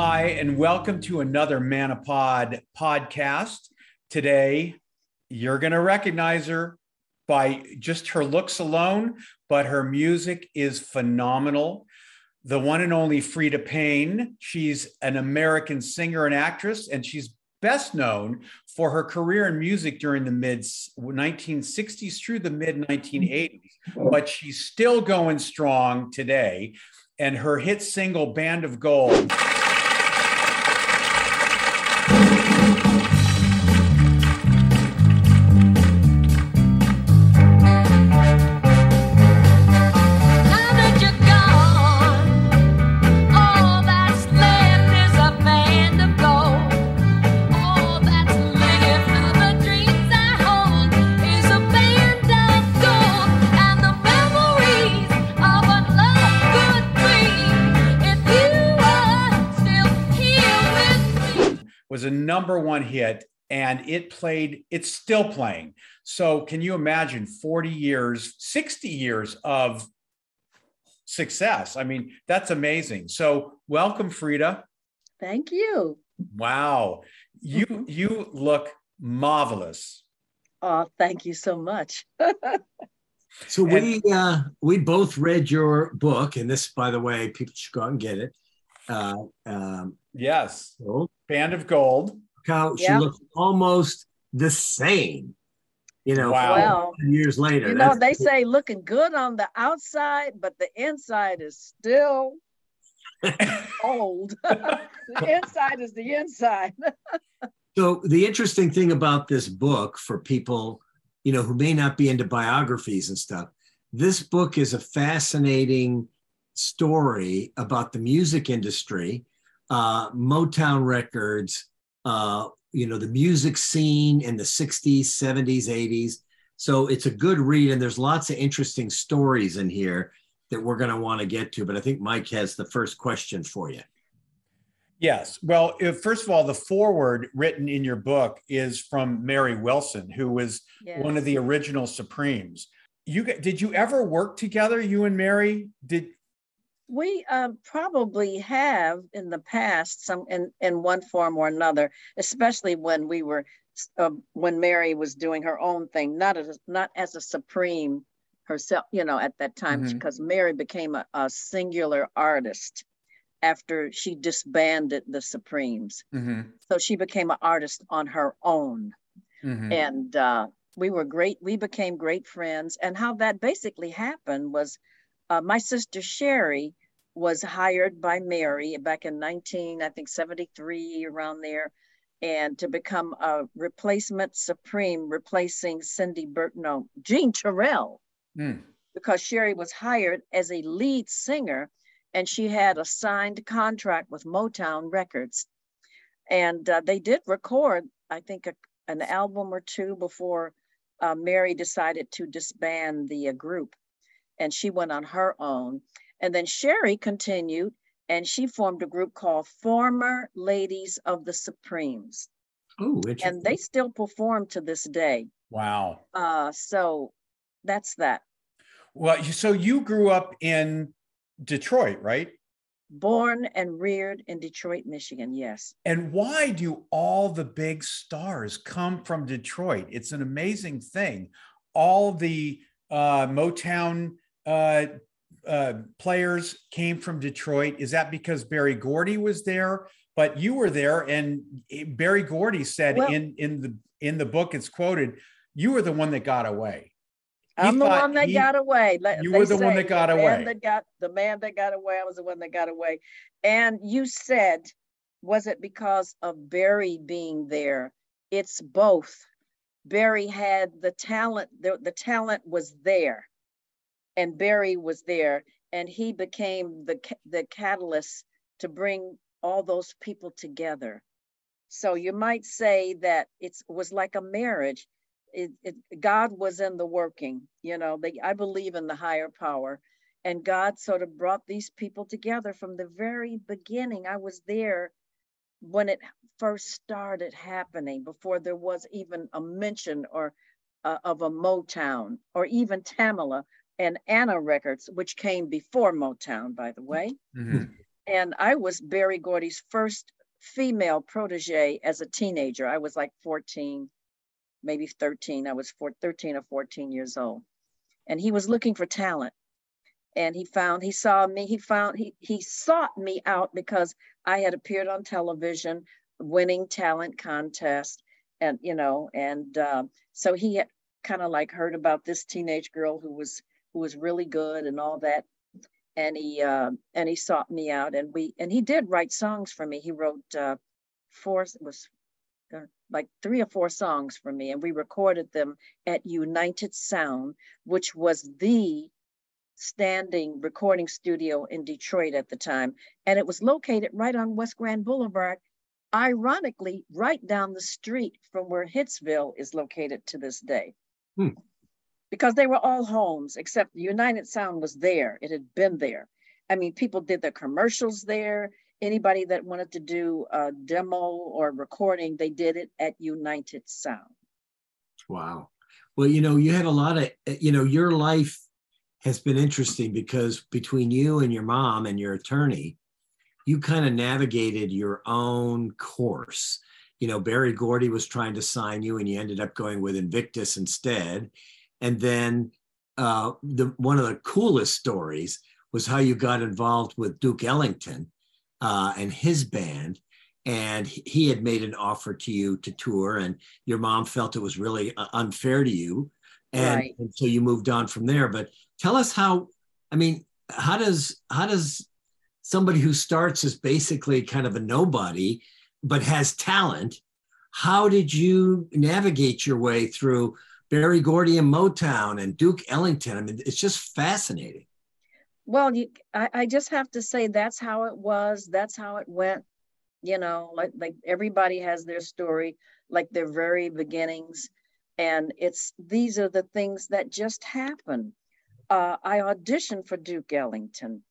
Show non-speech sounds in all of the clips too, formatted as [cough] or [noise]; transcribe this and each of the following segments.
Hi, and welcome to another Manapod podcast. Today, you're going to recognize her by just her looks alone, but her music is phenomenal. The one and only Freda Payne. She's an American singer and actress, and she's best known for her career in music during the mid 1960s through the mid 1980s. But she's still going strong today. And her hit single, Band of Gold. Number one hit and it played it's still playing so can you imagine 40 years 60 years of success i mean that's amazing so welcome freda Thank you. wow you Mhm. you look marvelous Oh, thank you so much. [laughs] So we uh, we both read your book, and this, by the way, people should go out and get it. Uh, um, yes so band of gold look how she Yeah. looks almost the same. You know, Wow. Well, years later. you know, That's- they say looking good on the outside, but the inside is still [laughs] old. [laughs] the inside is the inside. [laughs] So the interesting thing about this book for people, you know, who may not be into biographies and stuff, this book is a fascinating story about the music industry, uh, Motown Records, uh, you know, the music scene in the 60s, 70s, 80s. So it's a good read, and there's lots of interesting stories in here that we're going to want to get to. But I think Mike has the first question for you. Yes. Well, if, first of all, the foreword written in your book is from Mary Wilson, who was one of the original Supremes. You g- did you ever work together, you and Mary? Did we uh, probably have in the past some in, in one form or another, especially when we were uh, when Mary was doing her own thing, not as not as a supreme herself, you know, at that time, Mhm. because Mary became a, a singular artist after she disbanded the Supremes. Mhm, So she became an artist on her own mhm. and uh, we were great we became great friends and how that basically happened was uh, my sister scherrie was hired by mary back in 19 i think 73 around there and to become a replacement supreme replacing cindy Burton, no jean terrell. Mm. because scherrie was hired as a lead singer and she had a signed contract with motown records. And uh, they did record i think a, an album or two before uh, mary decided to disband the uh, group. And she went on her own and then scherrie continued and she formed a group called former ladies of the supremes Oh, interesting. and they still perform to this day Wow. uh, so that's that Well, so you grew up in Detroit, right? born and reared in detroit michigan yes And why do all the big stars come from Detroit? It's an amazing thing. All the uh, Motown uh, uh, players came from Detroit. Is that because Berry Gordy was there? But you were there, and Berry Gordy said Well- in in the in the book it's quoted, you were the one that got away. He I'm the one that he- got away. You they were the one that got the away. That got the man that got away. I was the one that got away. And you said, was it because of Berry being there? It's both. Berry had the talent. The, the talent was there, and Berry was there, and he became the the catalyst to bring all those people together. So you might say that it's was like a marriage it, it God was in the working, you know, they, I believe in the higher power. And God sort of brought these people together from the very beginning. I was there when it first started happening, before there was even a mention or uh, of a Motown or even Tamla and Anna Records, which came before Motown, by the way. Mhm. and I was Berry Gordy's first female protege as a teenager. I was like 14, maybe 13. I was four, 13 or 14 years old. And he was looking for talent. And he found, he saw me, he found, he, he sought me out because I had appeared on television winning talent contest. And, you know, and uh, so he had kind of like heard about this teenage girl who was, who was really good and all that. And he uh, and he sought me out and we and he did write songs for me. He wrote uh, four it was uh, like three or four songs for me. And we recorded them at united sound which was the standing recording studio in detroit at the time. And it was located right on west grand boulevard ironically right down the street from where hitsville is located to this day. Hmm. Because they were all homes except United Sound was there. It had been there. I mean, people did their commercials there. Anybody that wanted to do a demo or recording, they did it at United Sound. Wow. Well, you know, you had a lot of, eh, you know, your life has been interesting because between you and your mom and your attorney, you kind of navigated your own course. You know, Berry Gordy was trying to sign you and you ended up going with Invictus instead. And then uh, the one of the coolest stories was how you got involved with Duke Ellington uh, and his band. And he- had made an offer to you to tour, and your mom felt it was really uh, unfair to you. And, Right. and so you moved on from there. But tell us how, I mean, how does, how does somebody who starts as basically kind of a nobody, but has talent, how did you navigate your way through Berry Gordy and Motown and Duke Ellington? I mean, it's just fascinating. Well, you, I, I just have to say that's how it was. That's how it went. You know, like like everybody has their story, like their very beginnings, and it's these are the things that just happen. Uh, I auditioned for Duke Ellington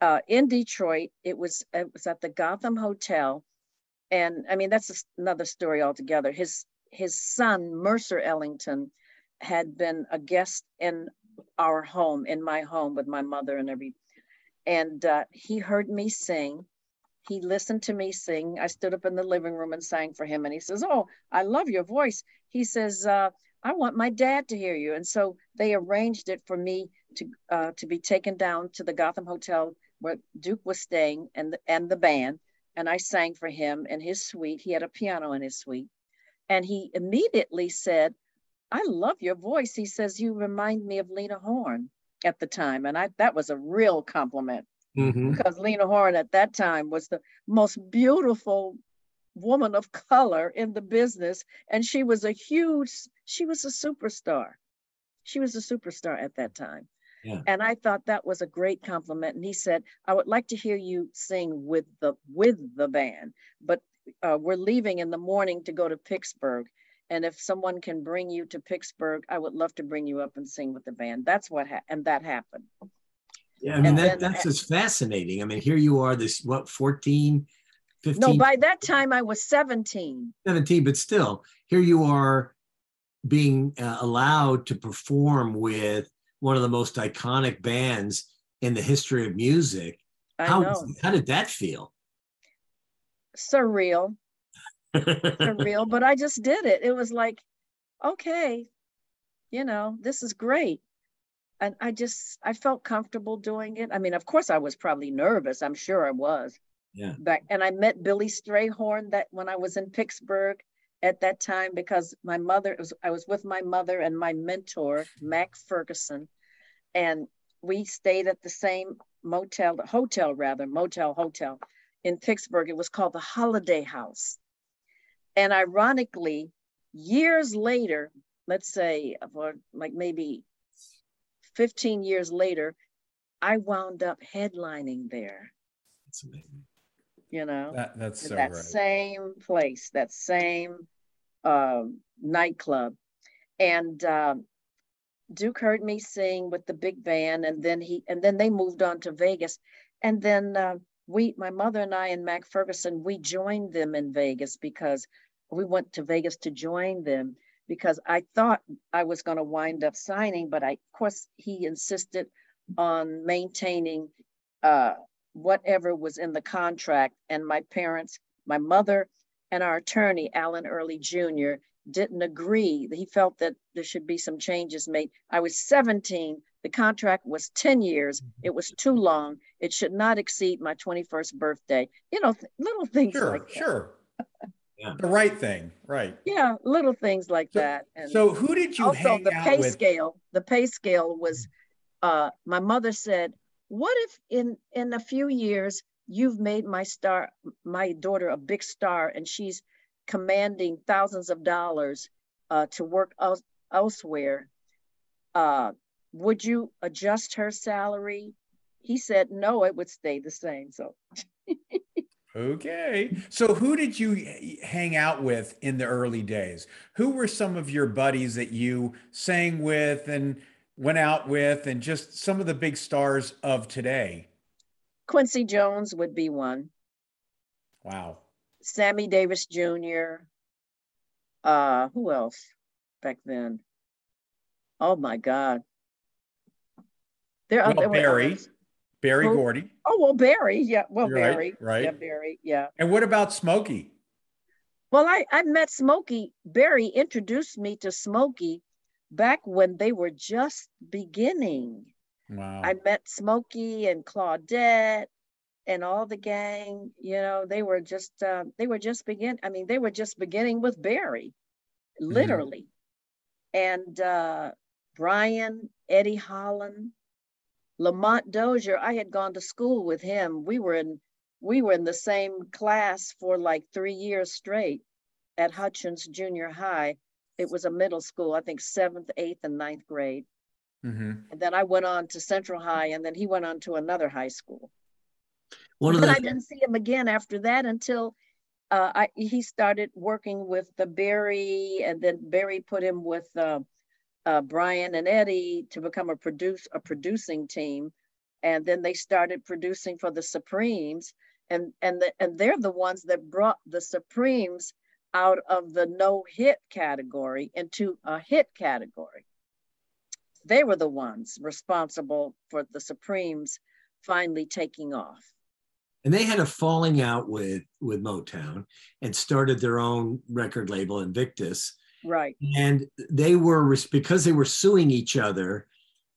uh, in Detroit. It was it was at the Gotham Hotel, and I mean that's another story altogether. His his son Mercer Ellington had been a guest in our home, in my home with my mother and every, and uh, he heard me sing. He listened to me sing. I stood up in the living room and sang for him, and he says, "Oh, I love your voice." He says, uh, "I want my dad to hear you," and so they arranged it for me to uh, to be taken down to the Gotham Hotel where Duke was staying, and the, and the band, and I sang for him in his suite. He had a piano in his suite, and he immediately said, I love your voice. He says, You remind me of Lena Horne at the time. And I that was a real compliment Mhm. because Lena Horne at that time was the most beautiful woman of color in the business. And she was a huge, she was a superstar. She was a superstar at that time. Yeah. And I thought that was a great compliment. And he said, I would like to hear you sing with the with the band, but uh, we're leaving in the morning to go to Pittsburgh. And if someone can bring you to Pittsburgh, I would love to bring you up and sing with the band. That's what ha- and that happened. Yeah, I mean, And that, then- that's just fascinating. I mean, here you are, this, what, 14, 15, No, by that time I was 17. 17, but still, here you are being uh, allowed to perform with one of the most iconic bands in the history of music. I How, know. how did that feel? Surreal, [laughs] surreal, but I just did it. It was like, okay, you know, this is great. And I just I felt comfortable doing it. I mean, of course I was probably nervous. I'm sure I was. Yeah. Back and I met Billy Strayhorn that when I was in Pittsburgh at that time because my mother was I was with my mother and my mentor, Mac Ferguson, and we stayed at the same motel, hotel rather, motel hotel in Pittsburgh. It was called the Holiday House. And ironically, years later, let's say, or like maybe 15 years later, I wound up headlining there, That's amazing. you know, That, that's so that right. same place, that same um, nightclub. And um, Duke heard me sing with the big band, and then he and then they moved on to Vegas, and then uh, we, my mother and I, and Mac Ferguson, we joined them in Vegas because we went to Vegas to join them because I thought I was going to wind up signing, but I, of course, he insisted on maintaining uh, whatever was in the contract. And my parents, my mother, and our attorney, Alan Early Jr., didn't agree. He felt that there should be some changes made. I was 17. The contract was 10 years. It was too long. It should not exceed my 21st birthday. You know, th- little things Sure, like that. sure. [laughs] Yeah. The right thing, right. Yeah, little things like So- that. And So who did you also the pay with? scale the pay scale was uh my mother said what if in in a few years you've made my star my daughter a big star and she's commanding thousands of dollars uh to work else, elsewhere uh would you adjust her salary he said no it would stay the same so Okay. So who did you hang out with in the early days? Who were some of your buddies that you sang with and went out with and just some of the big stars of today? quincy jones would be one Wow. Sammy Davis Jr. Uh, who else back then? Oh my God. There, Well, there Berry. Berry Who? Gordy. Oh well, Berry. Yeah, well, You're right, Berry. right. Yeah, Berry. Yeah. And what about Smokey? Well, I I met Smokey. Berry introduced me to Smokey back when they were just beginning. Wow. I met Smokey and Claudette and all the gang. You know, they were just uh, they were just begin. I mean, they were just beginning with Berry, literally, and uh, Brian, Eddie Holland, Lamont Dozier. I had gone to school with him. We were in we were in the same class for like three years straight at Hutchins Junior High. It was a middle school, I think seventh, eighth, and ninth grade. hmm And then I went on to Central High, and then he went on to another high school. One But the I didn't see him again after that until uh, I, he started working with the Berry, and then Berry put him with uh, uh, Brian and Eddie to become a produce a producing team, and then they started producing for the Supremes, and and the, and they're the ones that brought the Supremes out of the no hit category into a hit category. They were the ones responsible for the Supremes finally taking off. and they had a falling out with with Motown and started their own record label Invictus Right. and they were because they were suing each other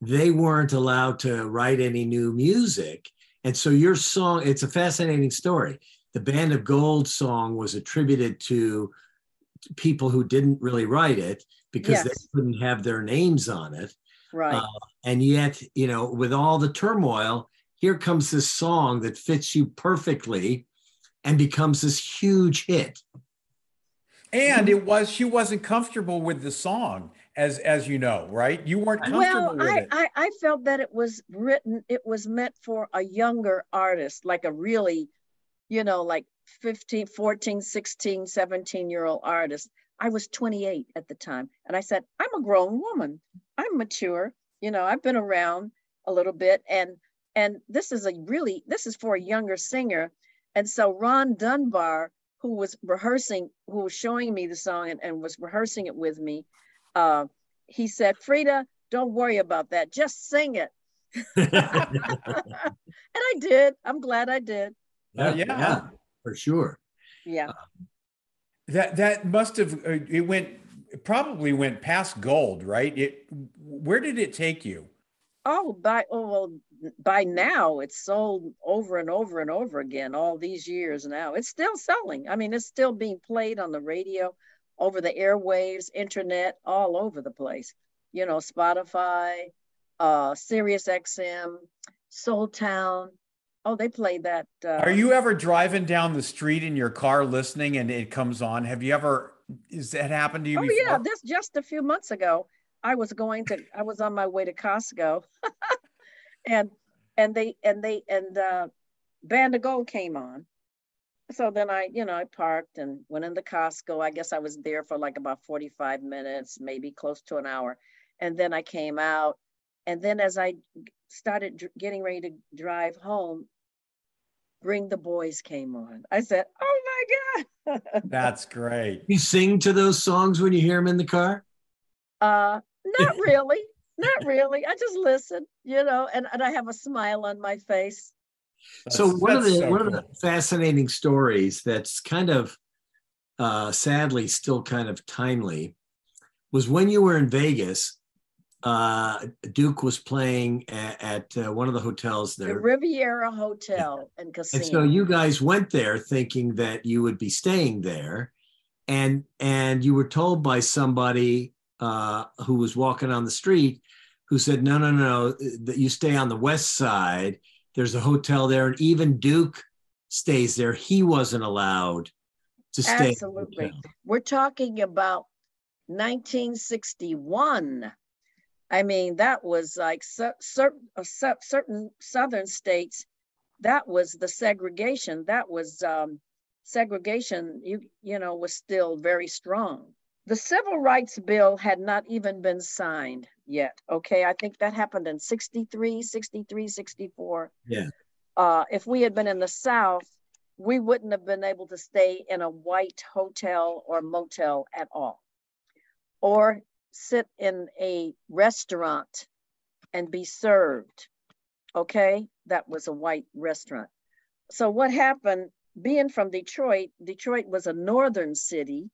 they weren't allowed to write any new music and so your song it's a fascinating story the band of gold song was attributed to people who didn't really write it because Yes. they couldn't have their names on it Right. Uh, and yet you know with all the turmoil here comes this song that fits you perfectly and becomes this huge hit And mm-hmm. it was she wasn't comfortable with the song, as as you know, right? You weren't uh, comfortable well, with I, it. I I felt that it was written, it was meant for a younger artist, like a really, you know, like 15, 14, 16, 17 year old artist. I was 28 at the time. And I said, I'm a grown woman. I'm mature. You know, I've been around a little bit. And and this is a really, this is for a younger singer. And so Ron Dunbar, who was rehearsing, who was showing me the song and, and was rehearsing it with me, uh, he said, Freda, don't worry about that. Just sing it. [laughs] and I did. I'm glad I did. Uh, yeah. for sure Yeah. That that must have uh, it went it probably went past gold, right? It where did it take you? Oh, by oh well, by now it's sold over and over and over again. All these years now, it's still selling. I mean, it's still being played on the radio, over the airwaves, internet, all over the place. You know, Spotify, uh, Sirius XM, Soul Town. Oh, they play that. Uh, Are you ever driving down the street in your car listening and it comes on? Have you ever has that happened to you Oh before? yeah, this just a few months ago. I was going to I was on my way to Costco [laughs] and and they and they and uh Band of Gold came on. So then I, you know, I parked and went into Costco. I guess I was there for like about 45 minutes, maybe close to an hour. And then I came out. And then as I started dr- getting ready to drive home, Bring the Boys came on. I said, Oh my God. [laughs] That's great. you sing to those songs when you hear them in the car Uh, not [laughs] really, not really. I just listen, you know, and, and I have a smile on my face. so one of the so one of the fascinating stories that's kind of uh, sadly still kind of timely was when you were in Vegas. Uh, Duke was playing at, at uh, one of the hotels there, The Riviera Hotel and and Casino. so you guys went there thinking that you would be staying there, and and you were told by somebody uh, who was walking on the street who said, no, no, no, that you stay on the west side. There's a hotel there, and even Duke stays there. He wasn't allowed to stay. Absolutely. We're talking about 1961. I mean, that was like certain uh, certain southern states. That was the segregation. That was um, segregation. You you know was still very strong. The Civil Rights Bill had not even been signed yet. Okay, I think that happened in 63, 63, 64. Yeah. Uh, if we had been in the South, we wouldn't have been able to stay in a white hotel or motel at all, or sit in a restaurant and be served. Okay, that was a white restaurant. So, what happened being from Detroit, Detroit was a northern city,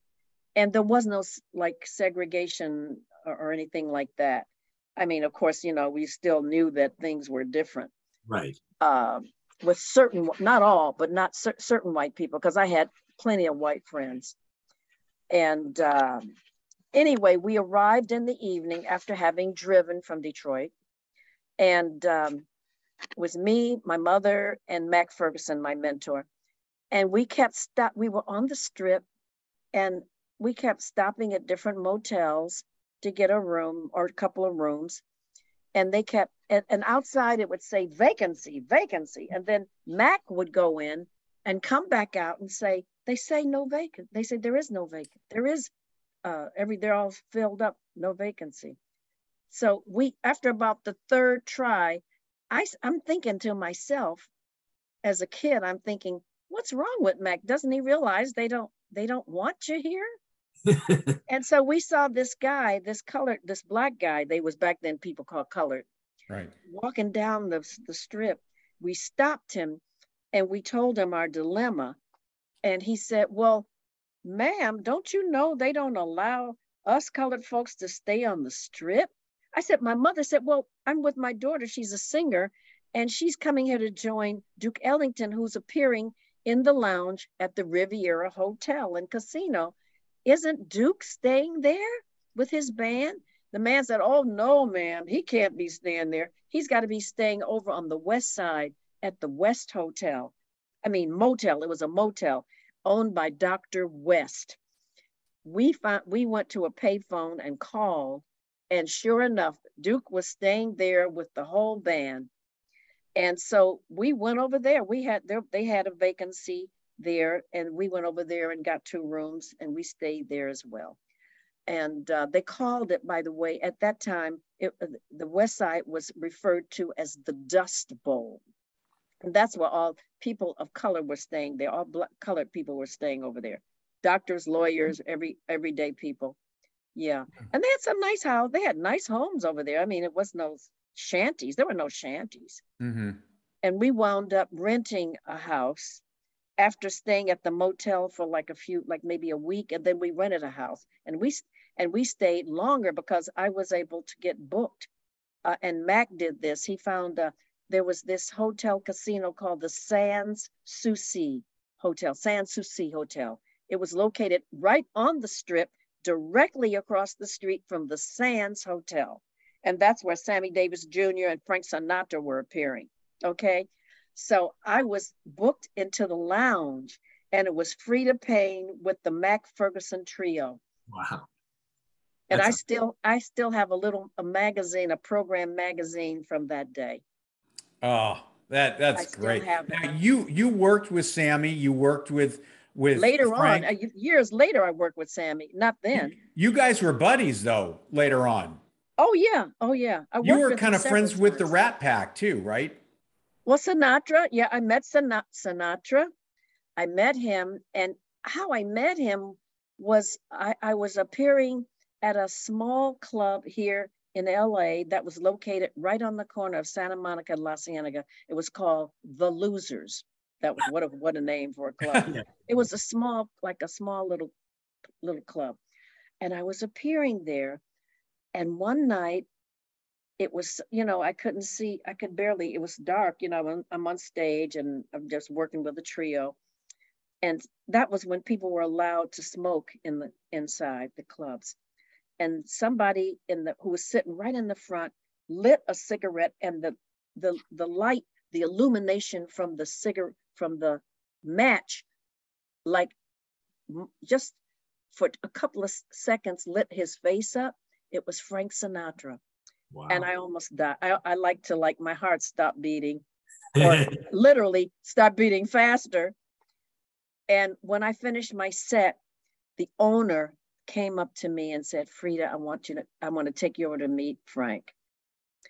and there was no like segregation or, or anything like that. I mean, of course, you know, we still knew that things were different Right. uh, with certain, not all, but not cer- certain white people, because I had plenty of white friends. And um anyway, we arrived in the evening after having driven from Detroit. And um, it was me, my mother, and Mac Ferguson, my mentor. And we kept stop. We were on the strip, and we kept stopping at different motels to get a room or a couple of rooms. And they kept, and, and outside it would say vacancy, vacancy. And then Mac would go in and come back out and say, they say no vacant. They say there is no vacant. There is uh, every, they're all filled up, no vacancy. So we, after about the third try, i i'm thinking to myself, as a kid, I'm thinking, what's wrong with Mac? Doesn't he realize they don't, they don't want you here? [laughs] And so we saw this guy, this colored, this black guy, they was back then people called colored, Right. walking down the, the strip. We stopped him and we told him our dilemma. And he said, Well, ma'am, don't you know they don't allow us colored folks to stay on the strip? I said, My mother said, Well, I'm with my daughter. She's a singer and she's coming here to join Duke Ellington, who's appearing in the lounge at the Riviera Hotel and Casino. Isn't Duke staying there with his band? The man said, Oh, no, ma'am, he can't be staying there. He's got to be staying over on the west side at the West Hotel. I mean, motel. It was a motel owned by Dr. West. We found we went to a payphone and called, and sure enough, Duke was staying there with the whole band. And so we went over there. We had there, they had a vacancy there, and we went over there and got two rooms, and we stayed there as well. And uh, they called it, by the way, at that time, it, uh, the West Side was referred to as the Dust Bowl. And that's where all people of color were staying there. All black colored people were staying over there. Doctors, lawyers, every everyday people. Yeah. And they had some nice house. They had nice homes over there. I mean, it was no shanties. There were no shanties. hmm And we wound up renting a house after staying at the motel for like a few, like maybe a week, and then we rented a house. And we and we stayed longer because I was able to get booked. Uh, and Mac did this. He found uh, there was this hotel casino called the Sans Souci Hotel, Sans Souci Hotel. It was located right on the strip, directly across the street from the Sands Hotel. And that's where Sammy Davis Jr. and Frank Sinatra were appearing. Okay. So I was booked into the lounge and it was free to pay with the Mac Ferguson trio. Wow. And I still I still have a little a magazine, a program magazine from that day. Oh, that that's great. Now you you worked with Sammy. You worked with with Later Frank. on, uh, years later, I worked with Sammy. Not then. You guys were buddies though. Later on, Oh yeah, oh yeah. I you were kind of friends with the. Rat Pack too, right? Well, Sinatra, yeah, I met Sinatra. I met him, and how I met him was I, I was appearing at a small club here in LA that was located right on the corner of Santa Monica and La Cienega. It was called The Losers. That was what a what a name for a club. [laughs] It was a small, like a small little little club. And I was appearing there. And one night it was, you know, I couldn't see, I could barely, it was dark, you know, I'm, I'm on stage and I'm just working with a trio. And that was when people were allowed to smoke in the inside the clubs. And somebody in the who was sitting right in the front lit a cigarette and the the the light, the illumination from the cigarette from the match, like just for a couple of seconds lit his face up. It was Frank Sinatra Wow. and I almost died. I, I like to like my heart stop beating, or [laughs] literally stop beating faster. And when I finished my set, the owner came up to me and said, Freda, I want you to, I want to take you over to meet Frank.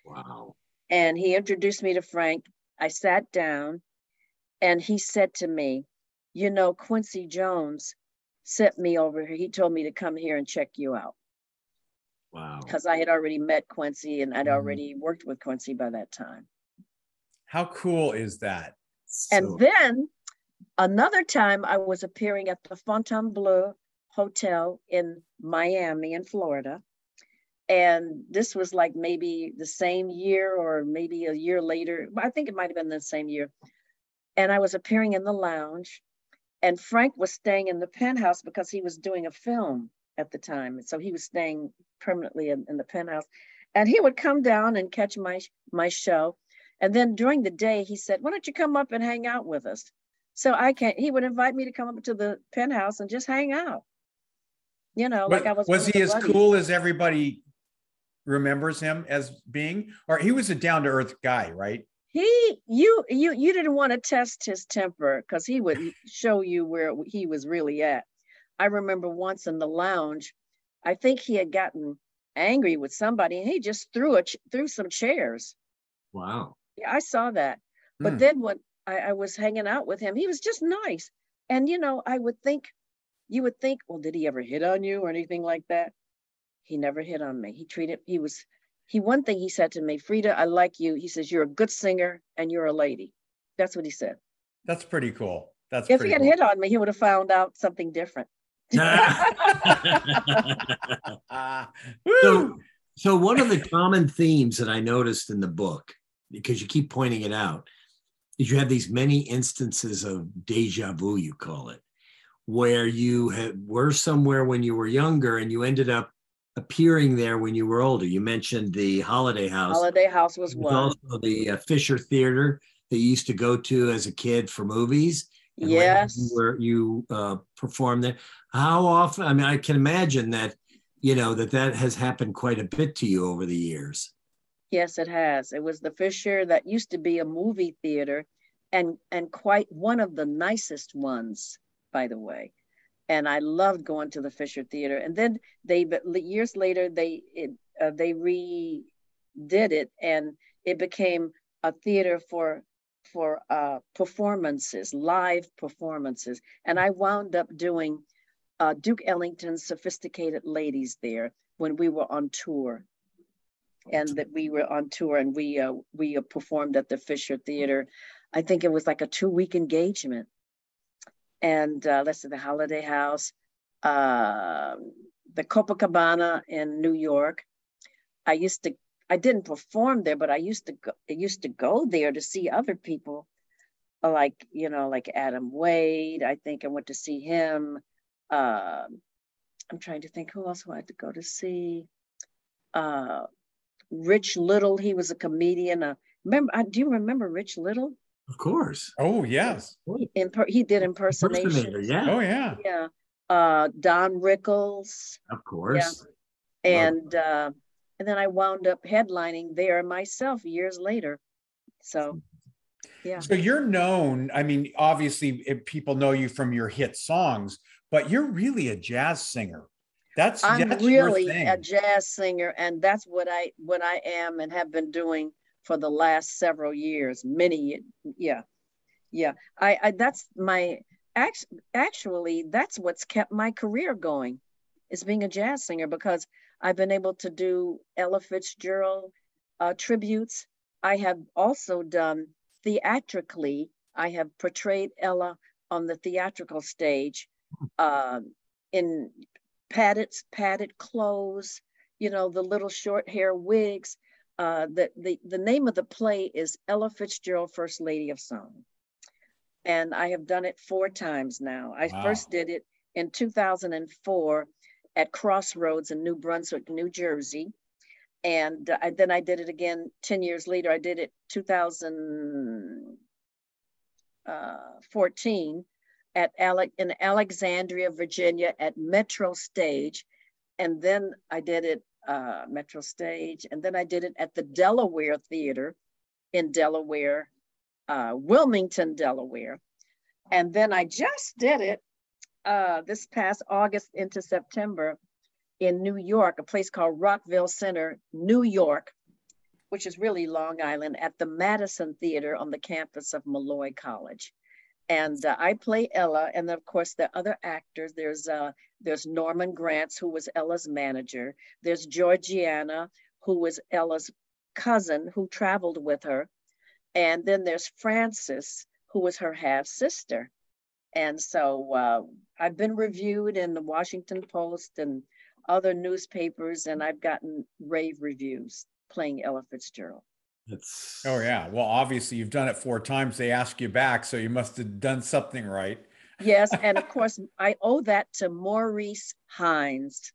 wow. And he introduced me to Frank. I sat down and he said to me, You know, Quincy Jones sent me over here. He told me to come here and check you out Wow. because I had already met Quincy and I'd Mhm. already worked with Quincy by that time. How cool is that? And So- then another time I was appearing at the Fontainebleau Hotel in Miami, in Florida. And this was like maybe the same year or maybe a year later. I think it might have been the same year. And I was appearing in the lounge. And Frank was staying in the penthouse because he was doing a film at the time. And so he was staying permanently in, in the penthouse. And he would come down and catch my my show. And then during the day, he said, Why don't you come up and hang out with us? So I can't, he would invite me to come up to the penthouse and just hang out. You know, like I was was he as buddies. cool as everybody remembers him as being? Or he was a down to earth guy, right? He you you you didn't want to test his temper because he would show you where he was really at. I remember once in the lounge, I think he had gotten angry with somebody and he just threw a ch- threw some chairs. wow. Yeah, I saw that. But Hmm. then when I, I was hanging out with him, he was just nice. And you know, I would think, you would think, well, did he ever hit on you or anything like that? He never hit on me. He treated, he was, he, one thing he said to me, Freda, I like you. He says, you're a good singer and you're a lady. That's what he said. That's pretty cool. That's If he had cool. hit on me, he would have found out something different. So, so one of the common themes that I noticed in the book, because you keep pointing it out, is you have these many instances of deja vu, you call it, where you had, were somewhere when you were younger and you ended up appearing there when you were older. You mentioned the Holiday House. Holiday House was one. also the uh, Fisher Theater that you used to go to as a kid for movies. Yes. you were you uh, performed there. How often? I mean, I can imagine that you know that that has happened quite a bit to you over the years. Yes, it has. It was the Fisher that used to be a movie theater and and quite one of the nicest ones, by the way. And I loved going to the Fisher Theater. And then they but years later they it, uh, they redid it and it became a theater for for uh, performances, live performances. And I wound up doing uh, Duke Ellington's Sophisticated Ladies there when we were on tour and that we were on tour and we uh, we uh, performed at the Fisher Theater. I think it was like a two week engagement, and uh, let's see, the Holiday House, uh, the Copacabana in New York. I used to I didn't perform there, but I used to go, I used to go there to see other people, like you know, like Adam Wade. I think I went to see him. Um I'm trying to think who else I had to go to see. Uh, Rich Little, he was a comedian. Uh, remember, I, do you remember Rich Little? Of course. Oh, yes. In per, he did impersonation. yeah, Oh, yeah. Yeah. Uh, Don Rickles, of course. Yeah. and uh, and then I wound up headlining there myself years later. So, yeah. So you're known. I mean, obviously, if people know you from your hit songs, but you're really a jazz singer. That's I'm that's really a jazz singer, and that's what I what I am and have been doing for the last several years. Many, yeah, yeah. I, I that's my act, actually that's what's kept my career going, is being a jazz singer because I've been able to do Ella Fitzgerald uh, tributes. I have also done theatrically, I have portrayed Ella on the theatrical stage uh, in padded, padded clothes, you know, the little short hair wigs. Uh, the, the, the name of the play is Ella Fitzgerald, First Lady of Song. And I have done it four times now. I Wow. first did it in 2004 at Crossroads in New Brunswick, New Jersey. And uh, I, then I did it again 10 years later. I did it 2014 at Alec in Alexandria, Virginia at Metro Stage. And then I did it uh, Metro Stage. And then I did it at the Delaware Theater in Delaware, uh, Wilmington, Delaware. And then I just did it uh, this past August into September in New York, a place called Rockville Center, New York, which is really Long Island, at the Madison Theater on the campus of Molloy College. And uh, I play Ella, and of course the other actors. There's uh, there's Norman Granz, who was Ella's manager. There's Georgiana, who was Ella's cousin, who traveled with her, and then there's Frances, who was her half sister. And so uh, I've been reviewed in the Washington Post and other newspapers, and I've gotten rave reviews playing Ella Fitzgerald. That's Oh yeah. Well, obviously you've done it four times. They ask you back, so you must have done something right. Yes, and of [laughs] course I owe that to Maurice Hines,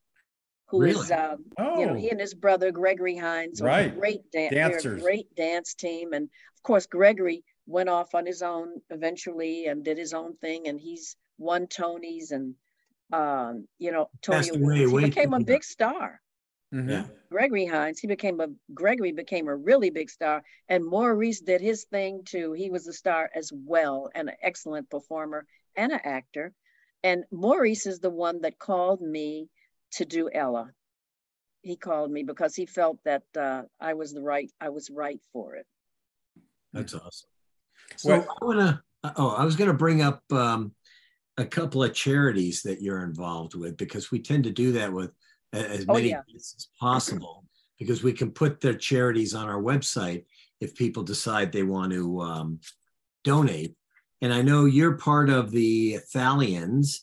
who is, Really? um, you know, Oh. he and his brother Gregory Hines are a Right. great dan- they're a Dancers. great dance team, and of course Gregory went off on his own eventually and did his own thing, and he's won Tonys and um, you know Tony Passed away Awards. He became a big star. Mhm. Yeah. Gregory Hines, he became a Gregory became a really big star, and Maurice did his thing too. He was a star as well, and an excellent performer and an actor. And Maurice is the one that called me to do Ella. He called me because he felt that uh, I was the right, I was right for it. That's awesome. So Well- I want to. Oh, I was going to bring up um, a couple of charities that you're involved with because we tend to do that with a- as Oh, many yeah. as possible because we can put their charities on our website if people decide they want to um, donate. And I know you're part of the Thalians.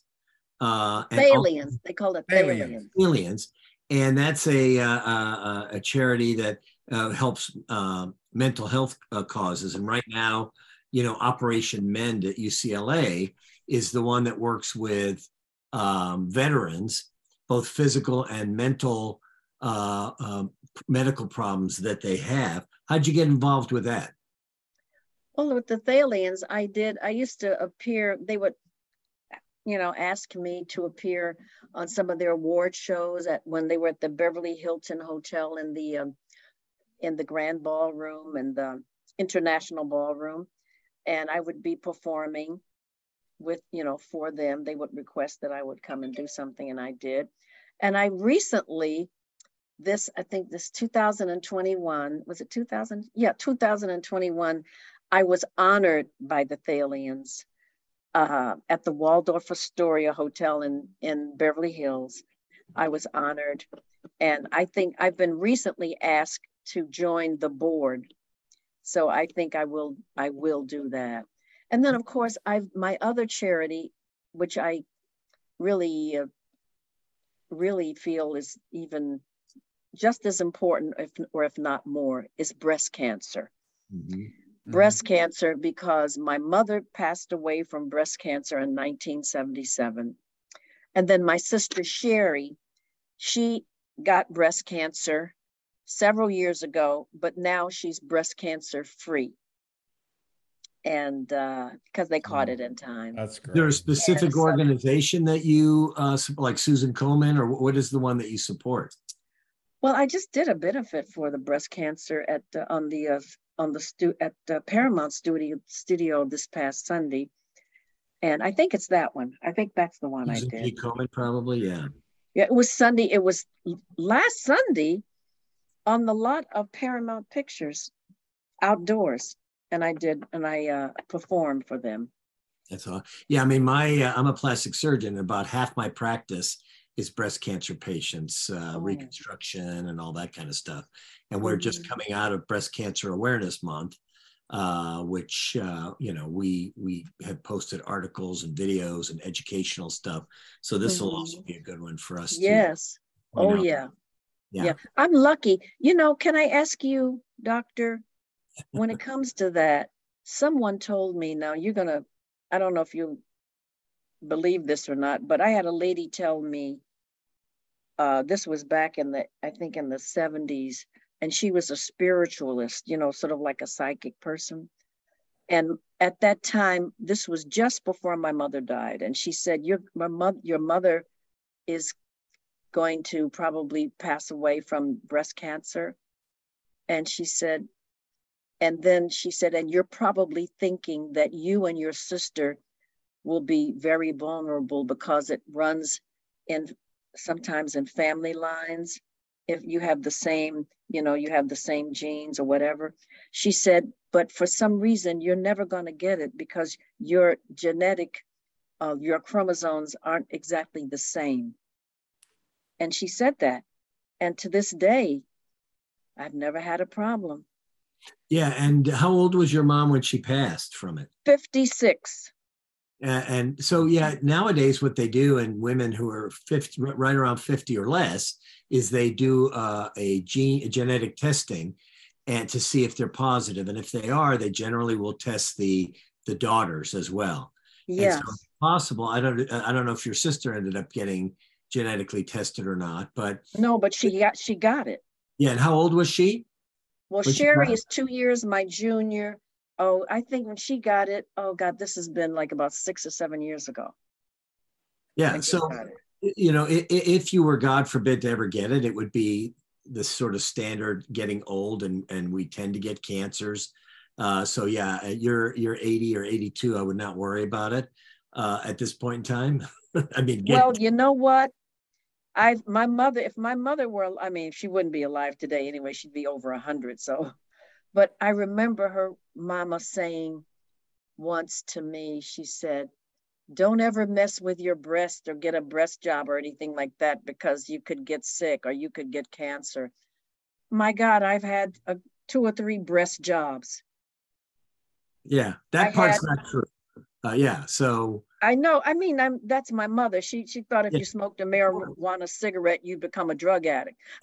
Uh, Thalians, they call it Thalians. Thalians. And that's a uh, uh, a charity that uh, helps uh, mental health uh, causes. And right now, you know, Operation Mend at UCLA is the one that works with um, veterans, both physical and mental uh, um, medical problems that they have. How'd you get involved with that? Well, with the Thalians, I did, I used to appear, they would, you know, ask me to appear on some of their award shows at, when they were at the Beverly Hilton Hotel in the, um, in the Grand Ballroom and the International Ballroom. And I would be performing with, you know, for them. They would request that I would come and do something and I did. And I recently, this, I think this 2021, was it 2000? Yeah, 2021, I was honored by the Thalians uh, at the Waldorf Astoria Hotel in, in Beverly Hills. I was honored. And I think I've been recently asked to join the board. So I think I will, I will do that. And then of course, I've, my other charity, which I really, uh, really feel is even just as important, if, or if not more, is breast cancer breast cancer because my mother passed away from breast cancer in 1977. And then my sister Scherrie, she got breast cancer several years ago, but now she's breast cancer free. And because they caught it in time. That's great. There a specific Yes. organization that you uh, like Susan Komen, or what is the one that you support? Well, I just did a benefit for the breast cancer at uh, on the uh, on the stu- at uh, Paramount Studio Studio this past Sunday, and I think it's that one. I think that's the one Susan I G. did. Komen, probably, yeah. Yeah, it was Sunday. It was last Sunday on the lot of Paramount Pictures outdoors, and I did and I uh, performed for them. That's all. Yeah, I mean, my uh, I'm a plastic surgeon. About half my practice is breast cancer patients, uh, Oh. reconstruction, and all that kind of stuff. And we're just Mhm. coming out of Breast Cancer Awareness Month, uh, which uh, you know we we have posted articles and videos and educational stuff. So this will also be a good one for us. Yes. you Oh, yeah. Yeah. Yeah. I'm lucky. You know, can I ask you, doctor, when it comes to that, someone told me now you're going to, I don't know if you believe this or not, but I had a lady tell me, uh, this was back in the, I think in the 70s, and she was a spiritualist, you know, sort of like a psychic person. And at that time, this was just before my mother died. And she said, Your my mother, your mother is going to probably pass away from breast cancer. And she said, and then she said, and you're probably thinking that you and your sister will be very vulnerable because it runs in sometimes in family lines. If you have the same, you know, you have the same genes or whatever. She said, but for some reason, you're never going to get it because your genetic, uh, your chromosomes aren't exactly the same. And she said that. And to this day, I've never had a problem. Yeah. And how old was your mom when she passed from it? 56. Uh, and so, yeah, nowadays what they do, and women who are 50, right around 50 or less, is they do uh, a gene a genetic testing, and to see if they're positive. And if they are, they generally will test the the daughters as well. And so it's possible. I don't. I don't know if your sister ended up getting genetically tested or not, but No, but she got she got it. yeah. And how old was she? Well, she Scherrie is two years my junior. Oh, I think when she got it, oh God, this has been like about six or seven years ago. Yeah. So you know, if you were God forbid to ever get it, it would be the sort of standard getting old, and and we tend to get cancers. Uh, so yeah, you're you're 80 or 82. I would not worry about it uh, at this point in time. [laughs] I mean, get, Well, you know what? I my mother, if my mother were, I mean, she wouldn't be alive today anyway. She'd be over a hundred. So, [laughs] but I remember her mama saying once to me, she said, "Don't ever mess with your breast or get a breast job or anything like that because you could get sick or you could get cancer." My God, I've had a, two or three breast jobs. yeah, that I part's had- not true. Uh, yeah. So I know. I mean, I'm that's my mother. She she thought if Yeah. you smoked a marijuana cigarette, you'd become a drug addict. [laughs]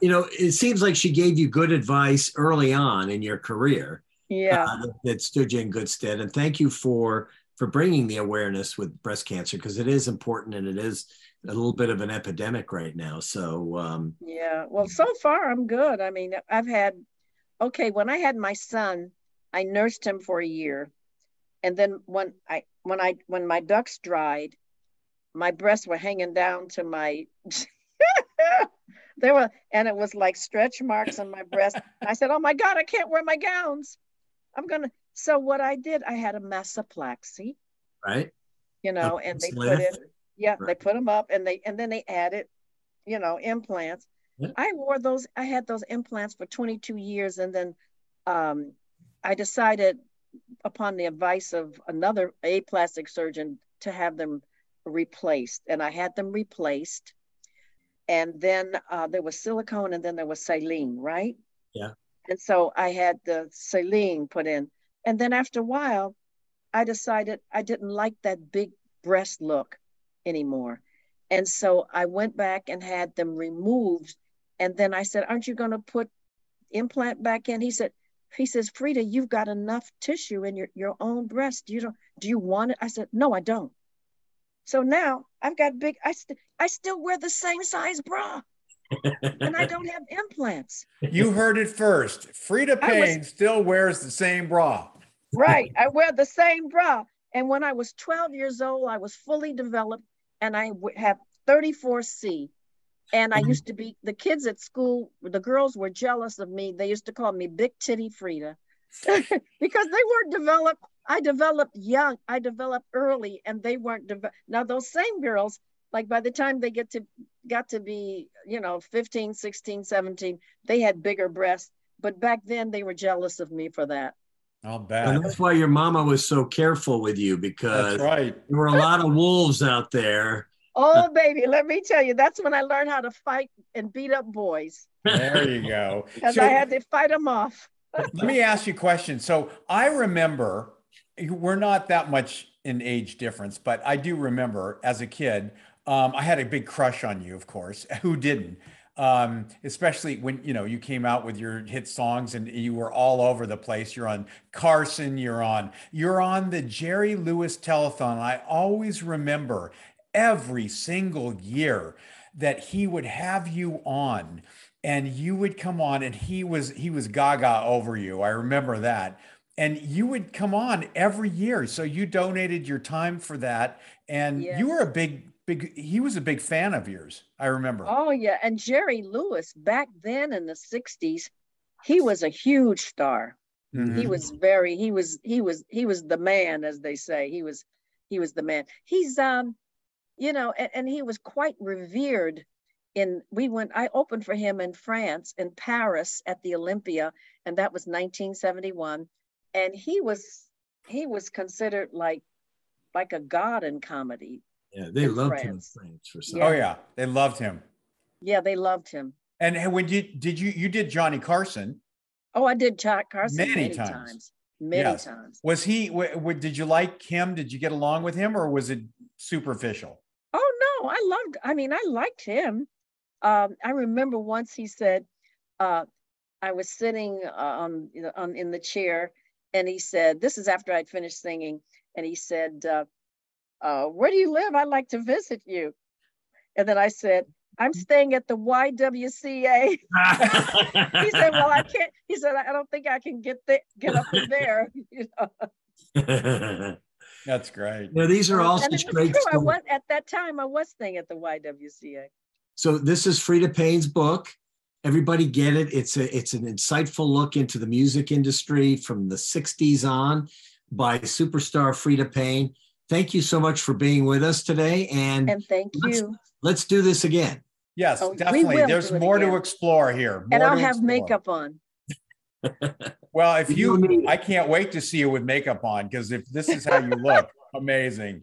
you know, it seems like she gave you good advice early on in your career. yeah. uh, that, that stood you in good stead. And thank you for for bringing the awareness with breast cancer because it is important and it is a little bit of an epidemic right now. So um, Yeah, well, so far I'm good. I mean, I've had, okay, when I had my son, I nursed him for a year. And then when I when I when my ducts dried, my breasts were hanging down to my [laughs] they were and it was like stretch marks on my breast. I said, "Oh my god, I can't wear my gowns. I'm going to So what I did, I had a mastoplasty, right, you know, and they put lift. in yeah, they put them up and they and then they added, you know, implants. Yeah. I wore those. I had those implants for 22 years, and then um, I decided, upon the advice of another a plastic surgeon, to have them replaced, and I had them replaced. And then uh, there was silicone, and then there was saline, right? Yeah. And so I had the saline put in, and then after a while, I decided I didn't like that big breast look anymore. And so I went back and had them removed. And then I said, Aren't you going to put implant back in? He said, he says, Freda, you've got enough tissue in your, your own breast. You don't do you want it? I said, No, I don't. So now I've got big, I st- I still wear the same size bra and I don't have implants. [laughs] You heard it first. Freda I was- Payne still wears the same bra. [laughs] Right. I wear the same bra. And when I was 12 years old, I was fully developed and I have 34C. And I Mhm. used to be, the kids at school, the girls were jealous of me. They used to call me Big Titty Freda [laughs] because they weren't developed. I developed young, I developed early, and they weren't developed. Now, those same girls, like by the time they get to, got to be, you know, 15, 16, 17, they had bigger breasts. But back then they were jealous of me for that. I'll And bet. that's why your mama was so careful with you because That's right. there were a lot of wolves out there. Oh, baby, let me tell you, that's when I learned how to fight and beat up boys There you go. [laughs] because So- I had to fight them off. [laughs] Let me ask you a question. So I remember we're not that much in age difference, but I do remember as a kid, um, I had a big crush on you, of course. [laughs] Who didn't? Um, especially when you know you came out with your hit songs and you were all over the place. You're on Carson, you're on, you're on the Jerry Lewis telethon. I always remember every single year that he would have you on and you would come on and he was he was gaga over you i remember that and you would come on every year so you donated your time for that and you were a big big he was a big fan of yours i remember Oh, yeah. And Jerry Lewis, back then in the 60s, he was a huge star. He Mhm. was very, he was, he was, he was the man, as they say. He was, he was the man. He's, um, you know, and, and he was quite revered in, we went, I opened for him in France, in Paris at the Olympia, and that was 1971. And he was, he was considered like, like a god in comedy. Yeah, they In loved him in France. France for some. Oh, yeah. oh yeah they loved him Yeah, they loved him. and when you did you you did johnny carson Oh, I did Chuck Carson Many many, times. times. Many Yes. times. was he w- w- did you like him did you get along with him or was it superficial Oh I loved. I mean, I liked him. Um, I remember once he said, uh, I was sitting uh, on, on in the chair, and he said, "This is after I'd finished singing," and he said, uh, uh, "Where do you live? I'd like to visit you." And then I said, "I'm staying at the YWCA." [laughs] he said, "Well, I can't." He said, "I don't think I can get there, get up in there." [laughs] You know? [laughs] that's great now, these are oh, all and such it's great true. I was at that time. I was staying at the YWCA. So this is Freda Payne's book. Everybody get it. It's a it's an insightful look into the music industry from the 60s on by superstar Frida Payne. Thank you so much for being with us today. And And thank Let's- you. let's do this again. yes Oh, definitely there's do it more to explore here And I'll have explore. makeup on. Well, if You don't you, need it. I can't wait to see you with makeup on because if this is how you look, [laughs] amazing.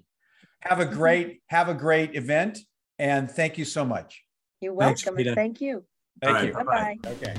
Have a great, have a great event, and thank you so much. You're welcome. Rita. and thank you. Thank All right, you. Bye bye. Okay.